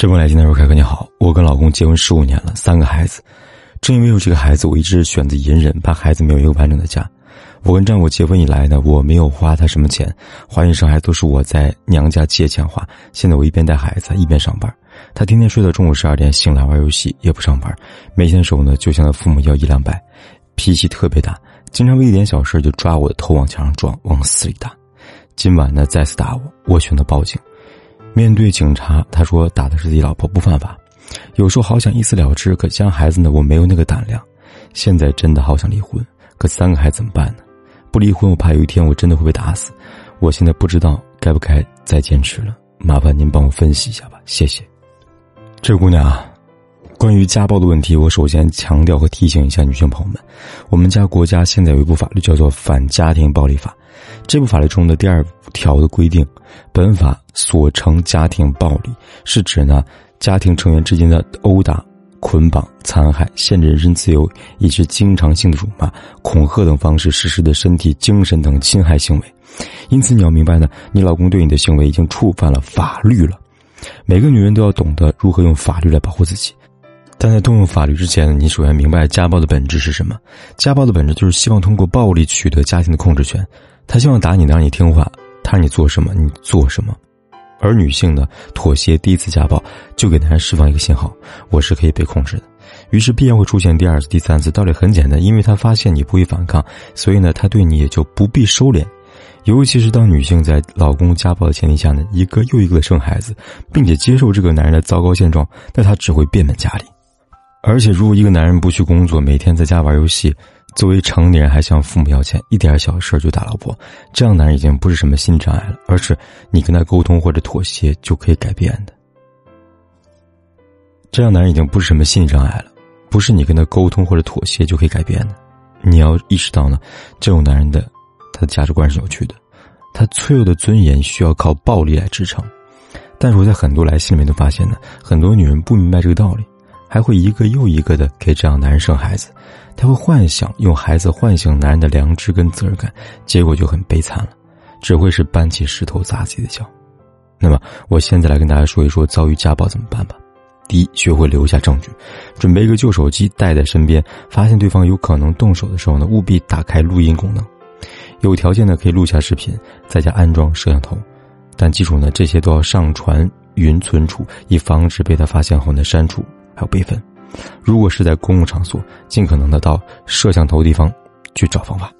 这位来信的说：“凯哥你好，我跟老公结婚十五年了，三个孩子。正因为有这个孩子，我一直选择隐忍，怕孩子没有一个完整的家。我跟丈夫结婚以来呢，我没有花他什么钱，怀孕生孩子都是我在娘家借钱花。现在我一边带孩子一边上班，他天天睡到中午十二点，醒来玩游戏，也不上班。每天手呢就向他父母要一两百，脾气特别大，经常为一点小事就抓我的头往墙上撞，往死里打。今晚呢再次打我，我选择报警。”面对警察，他说打的是自己老婆，不犯法。有时候好想一死了之，可将孩子呢，我没有那个胆量。现在真的好想离婚，可三个孩子怎么办呢？不离婚，我怕有一天我真的会被打死。我现在不知道该不该再坚持了，麻烦您帮我分析一下吧，谢谢。这位姑娘啊，关于家暴的问题，我首先强调和提醒一下女性朋友们，我们家国家现在有一部法律叫做《反家庭暴力法》。这部法律中的第二条的规定，本法所称家庭暴力，是指呢家庭成员之间的殴打、捆绑、残害、限制人身自由，以及经常性的辱骂、恐吓等方式实施的身体、精神等侵害行为。因此，你要明白呢，你老公对你的行为已经触犯了法律了。每个女人都要懂得如何用法律来保护自己，但在动用法律之前，你首先明白家暴的本质是什么？家暴的本质就是希望通过暴力取得家庭的控制权。他希望打你，让你听话；他让你做什么，你做什么。而女性呢，妥协第一次家暴，就给男人释放一个信号：我是可以被控制的。于是必然会出现第二次、第三次。道理很简单，因为他发现你不会反抗，所以呢，他对你也就不必收敛。尤其是当女性在老公家暴的前提下呢，一个又一个的生孩子，并且接受这个男人的糟糕现状，那他只会变本加厉。而且，如果一个男人不去工作，每天在家玩游戏，作为成年人还向父母要钱，一点小事就打老婆，这样男人已经不是什么心理障碍了，而是你跟他沟通或者妥协就可以改变的。这样男人已经不是什么心理障碍了，不是你跟他沟通或者妥协就可以改变的。你要意识到呢，这种男人的他的价值观是扭曲的，他脆弱的尊严需要靠暴力来支撑。但是我在很多来信里面都发现呢，很多女人不明白这个道理。还会一个又一个的给这样男人生孩子，他会幻想用孩子唤醒男人的良知跟责任感，结果就很悲惨了，只会是搬起石头砸自己的脚。那么，我现在来跟大家说一说遭遇家暴怎么办吧。第一，学会留下证据，准备一个旧手机带在身边，发现对方有可能动手的时候呢，务必打开录音功能，有条件的可以录下视频，在家安装摄像头，但记住呢，这些都要上传云存储，以防止被他发现后呢删除。还有备份，如果是在公共场所，尽可能的到摄像头地方去找方法。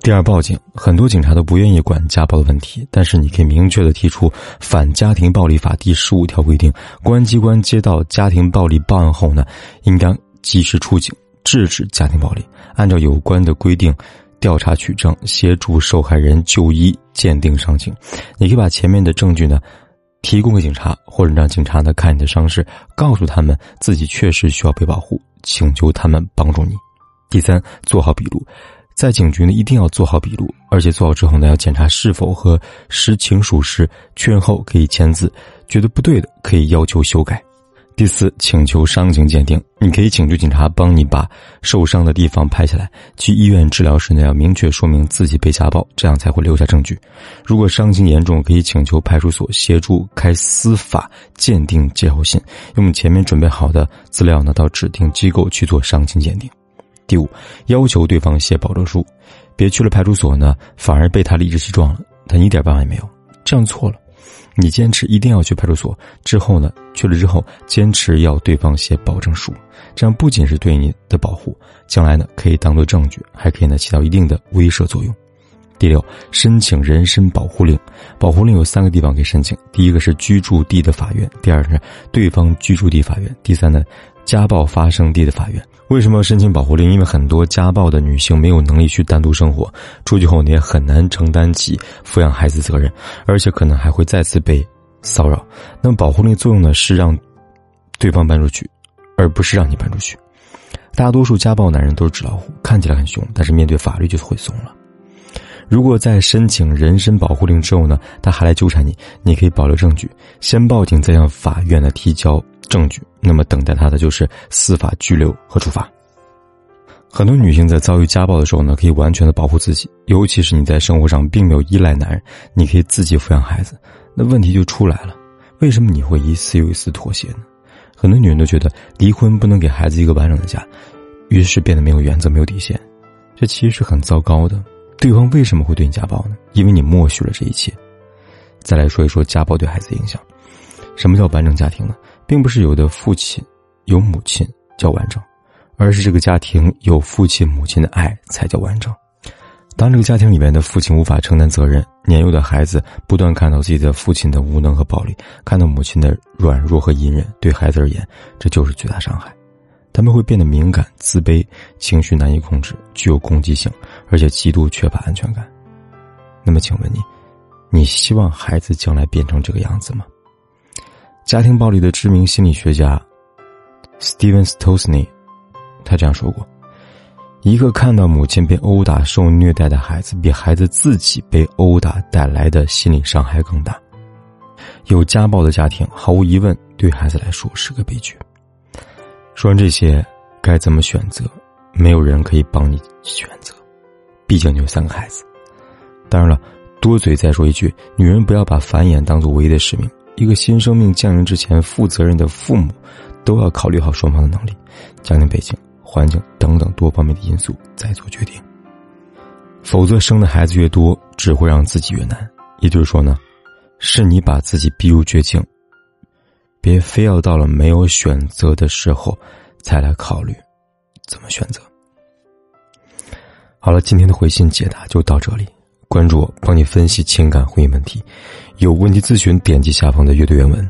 第二，报警。很多警察都不愿意管家暴的问题，但是你可以明确的提出《反家庭暴力法》第十五条规定：公安机关接到家庭暴力报案后呢，应当及时出警制止家庭暴力，按照有关的规定调查取证，协助受害人就医鉴定伤情。你可以把前面的证据呢。提供给警察，或者让警察呢看你的伤势，告诉他们自己确实需要被保护，请求他们帮助你。第三，做好笔录，在警局呢一定要做好笔录，而且做好之后呢要检查是否和实情属实，确认后可以签字，觉得不对的可以要求修改。第四，请求伤情鉴定。你可以请求警察帮你把受伤的地方拍下来。去医院治疗时呢，要明确说明自己被家暴，这样才会留下证据。如果伤情严重，可以请求派出所协助开司法鉴定介绍信，用前面准备好的资料呢，到指定机构去做伤情鉴定。第五，要求对方写保证书，别去了派出所呢，反而被他理直气壮了，他一点办法也没有，这样错了。你坚持一定要去派出所，之后呢，去了之后坚持要对方写保证书，这样不仅是对你的保护，将来呢可以当做证据，还可以呢起到一定的威慑作用。第六，申请人身保护令，保护令有三个地方可以申请，第一个是居住地的法院，第二是对方居住地法院，第三呢。家暴发生地的法院为什么要申请保护令？因为很多家暴的女性没有能力去单独生活，出去后你也很难承担起抚养孩子责任，而且可能还会再次被骚扰。那么保护令作用呢是让对方搬出去，而不是让你搬出去。大多数家暴男人都是纸老虎，看起来很凶，但是面对法律就会怂了。如果在申请人身保护令之后呢，他还来纠缠你，你可以保留证据，先报警，再向法院呢提交。证据，那么等待他的就是司法拘留和处罚。很多女性在遭遇家暴的时候呢，可以完全的保护自己，尤其是你在生活上并没有依赖男人，你可以自己抚养孩子，那问题就出来了。为什么你会一次又一次妥协呢？很多女人都觉得离婚不能给孩子一个完整的家，于是变得没有原则、没有底线。这其实是很糟糕的。对方为什么会对你家暴呢？因为你默许了这一切。再来说一说家暴对孩子的影响。什么叫完整家庭呢？并不是有的父亲有母亲叫完整，而是这个家庭有父亲母亲的爱才叫完整。当这个家庭里面的父亲无法承担责任，年幼的孩子不断看到自己的父亲的无能和暴力，看到母亲的软弱和隐忍，对孩子而言，这就是巨大伤害。他们会变得敏感、自卑，情绪难以控制，具有攻击性，而且极度缺乏安全感。那么，请问你，你希望孩子将来变成这个样子吗？家庭暴力的知名心理学家 Steven Stosny，他这样说过：“一个看到母亲被殴打、受虐待的孩子，比孩子自己被殴打带来的心理伤害更大。有家暴的家庭，毫无疑问对孩子来说是个悲剧。”说完这些，该怎么选择？没有人可以帮你选择，毕竟你有三个孩子。当然了，多嘴再说一句：女人不要把繁衍当做唯一的使命。一个新生命降临之前，负责任的父母都要考虑好双方的能力、家庭背景、环境等等多方面的因素再做决定。否则，生的孩子越多，只会让自己越难。也就是说呢，是你把自己逼入绝境，别非要到了没有选择的时候才来考虑。怎么选择。好了，今天的回信解答就到这里。关注我，帮你分析情感婚姻问题。有问题咨询，点击下方的阅读原文，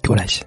给我来信。